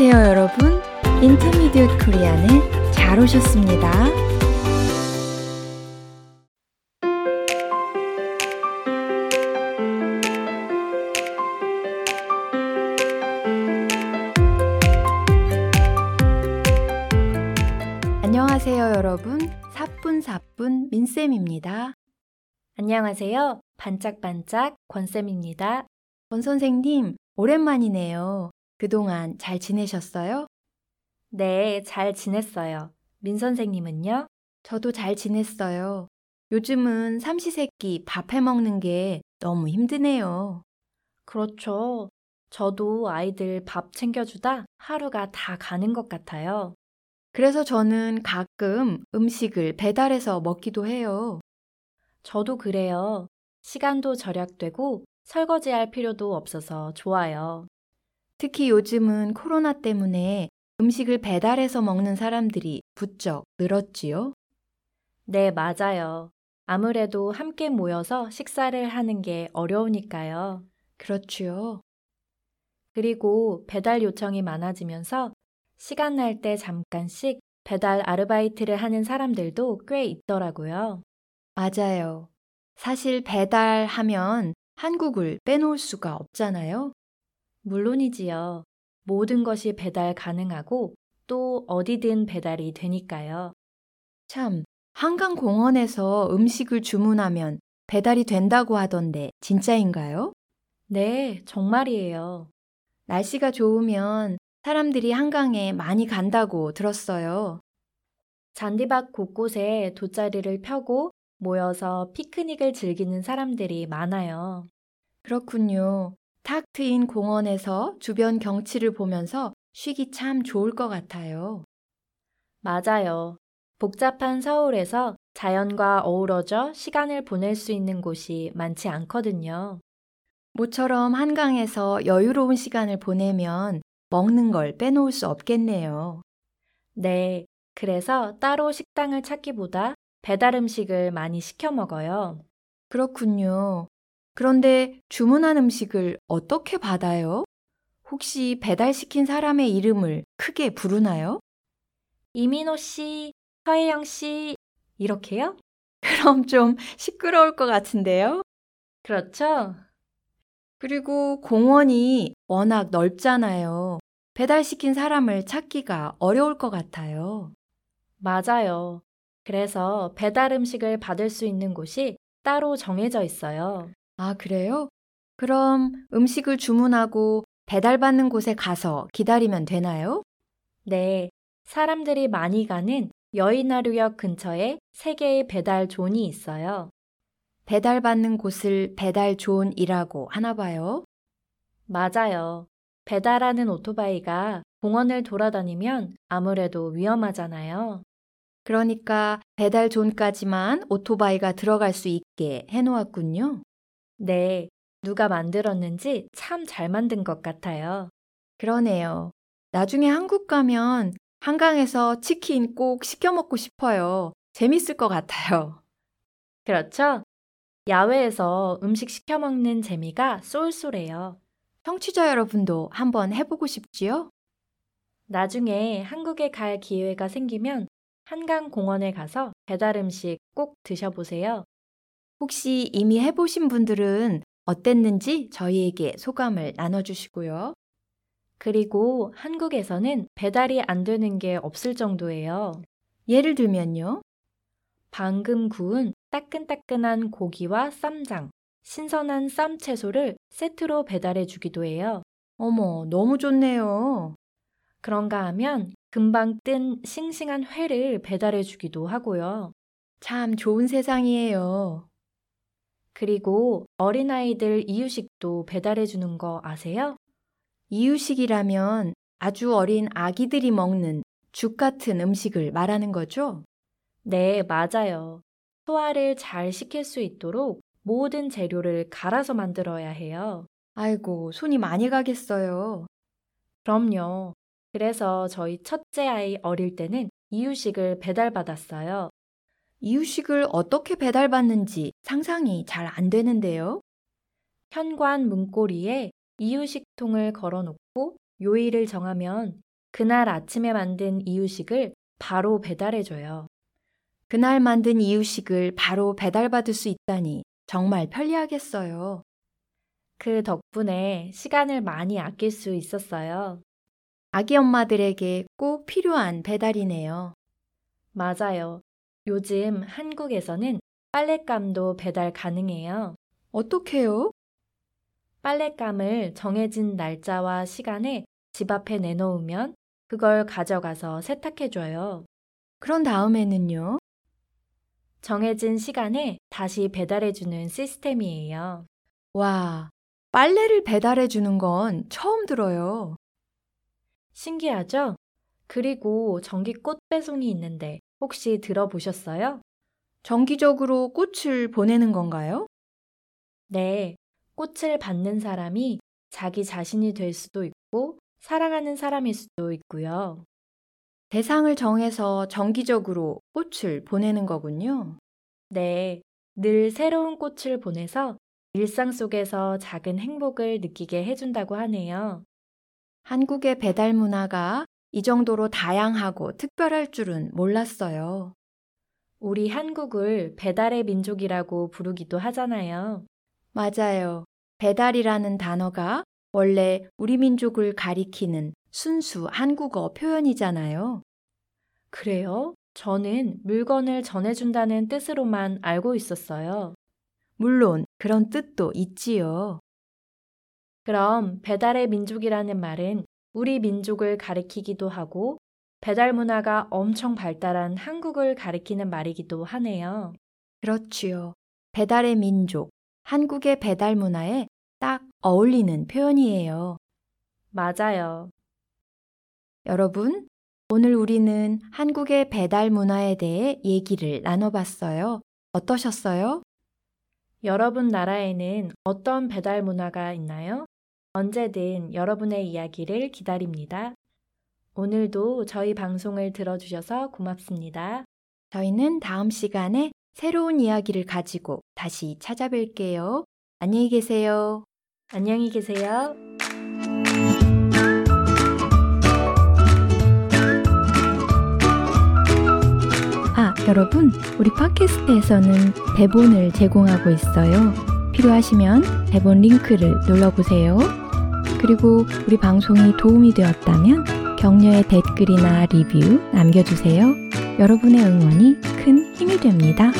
안녕하세요, 여러분. 인터미디엇 코리안에 잘 오셨습니다. 안녕하세요, 여러분. 사뿐사뿐 민쌤입니다. 안녕하세요. 반짝반짝 권쌤입니다. 권 선생님, 오랜만이네요. 그동안 잘 지내셨어요? 네, 잘 지냈어요. 민 선생님은요? 저도 잘 지냈어요. 요즘은 삼시세끼 밥 해먹는 게 너무 힘드네요. 그렇죠. 저도 아이들 밥 챙겨주다 하루가 다 가는 것 같아요. 그래서 저는 가끔 음식을 배달해서 먹기도 해요. 저도 그래요. 시간도 절약되고 설거지할 필요도 없어서 좋아요. 특히 요즘은 코로나 때문에 음식을 배달해서 먹는 사람들이 부쩍 늘었지요? 네, 맞아요. 아무래도 함께 모여서 식사를 하는 게 어려우니까요. 그렇지요. 그리고 배달 요청이 많아지면서 시간 날 때 잠깐씩 배달 아르바이트를 하는 사람들도 꽤 있더라고요. 맞아요. 사실 배달하면 한국을 빼놓을 수가 없잖아요. 물론이지요. 모든 것이 배달 가능하고 또 어디든 배달이 되니까요. 참, 한강 공원에서 음식을 주문하면 배달이 된다고 하던데 진짜인가요? 네, 정말이에요. 날씨가 좋으면 사람들이 한강에 많이 간다고 들었어요. 잔디밭 곳곳에 돗자리를 펴고 모여서 피크닉을 즐기는 사람들이 많아요. 그렇군요. 탁 트인 공원에서 주변 경치를 보면서 쉬기 참 좋을 것 같아요. 맞아요. 복잡한 서울에서 자연과 어우러져 시간을 보낼 수 있는 곳이 많지 않거든요. 모처럼 한강에서 여유로운 시간을 보내면 먹는 걸 빼놓을 수 없겠네요. 네. 그래서 따로 식당을 찾기보다 배달 음식을 많이 시켜 먹어요. 그렇군요. 그런데 주문한 음식을 어떻게 받아요? 혹시 배달시킨 사람의 이름을 크게 부르나요? 이민호 씨, 서혜영 씨, 이렇게요? 그럼 좀 시끄러울 것 같은데요? 그렇죠? 그리고 공원이 워낙 넓잖아요. 배달시킨 사람을 찾기가 어려울 것 같아요. 맞아요. 그래서 배달 음식을 받을 수 있는 곳이 따로 정해져 있어요. 아, 그래요? 그럼 음식을 주문하고 배달받는 곳에 가서 기다리면 되나요? 네. 사람들이 많이 가는 여의나루역 근처에 세 개의 배달 존이 있어요. 배달받는 곳을 배달 존이라고 하나 봐요. 맞아요. 배달하는 오토바이가 공원을 돌아다니면 아무래도 위험하잖아요. 그러니까 배달 존까지만 오토바이가 들어갈 수 있게 해놓았군요. 네. 누가 만들었는지 참 잘 만든 것 같아요. 그러네요. 나중에 한국 가면 한강에서 치킨 꼭 시켜 먹고 싶어요. 재밌을 것 같아요. 그렇죠? 야외에서 음식 시켜 먹는 재미가 쏠쏠해요. 청취자 여러분도 한번 해보고 싶지요? 나중에 한국에 갈 기회가 생기면 한강 공원에 가서 배달 음식 꼭 드셔보세요. 혹시 이미 해보신 분들은 어땠는지 저희에게 소감을 나눠주시고요. 그리고 한국에서는 배달이 안 되는 게 없을 정도예요. 예를 들면요. 방금 구운 따끈따끈한 고기와 쌈장, 신선한 쌈 채소를 세트로 배달해 주기도 해요. 어머, 너무 좋네요. 그런가 하면 금방 뜬 싱싱한 회를 배달해 주기도 하고요. 참 좋은 세상이에요. 그리고 어린아이들 이유식도 배달해 주는 거 아세요? 이유식이라면 아주 어린 아기들이 먹는 죽 같은 음식을 말하는 거죠? 네, 맞아요. 소화를 잘 시킬 수 있도록 모든 재료를 갈아서 만들어야 해요. 아이고, 손이 많이 가겠어요. 그럼요. 그래서 저희 첫째 아이 어릴 때는 이유식을 배달받았어요. 이유식을 어떻게 배달받는지 상상이 잘 안 되는데요. 현관 문고리에 이유식통을 걸어놓고 요일을 정하면 그날 아침에 만든 이유식을 바로 배달해줘요. 그날 만든 이유식을 바로 배달받을 수 있다니 정말 편리하겠어요. 그 덕분에 시간을 많이 아낄 수 있었어요. 아기 엄마들에게 꼭 필요한 배달이네요. 맞아요. 요즘 한국에서는 빨랫감도 배달 가능해요. 어떻게요? 빨랫감을 정해진 날짜와 시간에 집 앞에 내놓으면 그걸 가져가서 세탁해줘요. 그런 다음에는요? 정해진 시간에 다시 배달해주는 시스템이에요. 와, 빨래를 배달해주는 건 처음 들어요. 신기하죠? 그리고 전기 꽃 배송이 있는데 혹시 들어보셨어요? 정기적으로 꽃을 보내는 건가요? 네, 꽃을 받는 사람이 자기 자신이 될 수도 있고 사랑하는 사람일 수도 있고요. 대상을 정해서 정기적으로 꽃을 보내는 거군요. 네, 늘 새로운 꽃을 보내서 일상 속에서 작은 행복을 느끼게 해준다고 하네요. 한국의 배달 문화가 이 정도로 다양하고 특별할 줄은 몰랐어요. 우리 한국을 배달의 민족이라고 부르기도 하잖아요. 맞아요. 배달이라는 단어가 원래 우리 민족을 가리키는 순수 한국어 표현이잖아요. 그래요? 저는 물건을 전해준다는 뜻으로만 알고 있었어요. 물론 그런 뜻도 있지요. 그럼 배달의 민족이라는 말은 우리 민족을 가리키기도 하고 배달 문화가 엄청 발달한 한국을 가리키는 말이기도 하네요. 그렇지요. 배달의 민족, 한국의 배달 문화에 딱 어울리는 표현이에요. 맞아요. 여러분, 오늘 우리는 한국의 배달 문화에 대해 얘기를 나눠봤어요. 어떠셨어요? 여러분 나라에는 어떤 배달 문화가 있나요? 언제든 여러분의 이야기를 기다립니다. 오늘도 저희 방송을 들어주셔서 고맙습니다. 저희는 다음 시간에 새로운 이야기를 가지고 다시 찾아뵐게요. 안녕히 계세요. 안녕히 계세요. 아, 여러분, 우리 팟캐스트에서는 대본을 제공하고 있어요. 필요하시면 대본 링크를 눌러보세요. 그리고 우리 방송이 도움이 되었다면 격려의 댓글이나 리뷰 남겨주세요. 여러분의 응원이 큰 힘이 됩니다.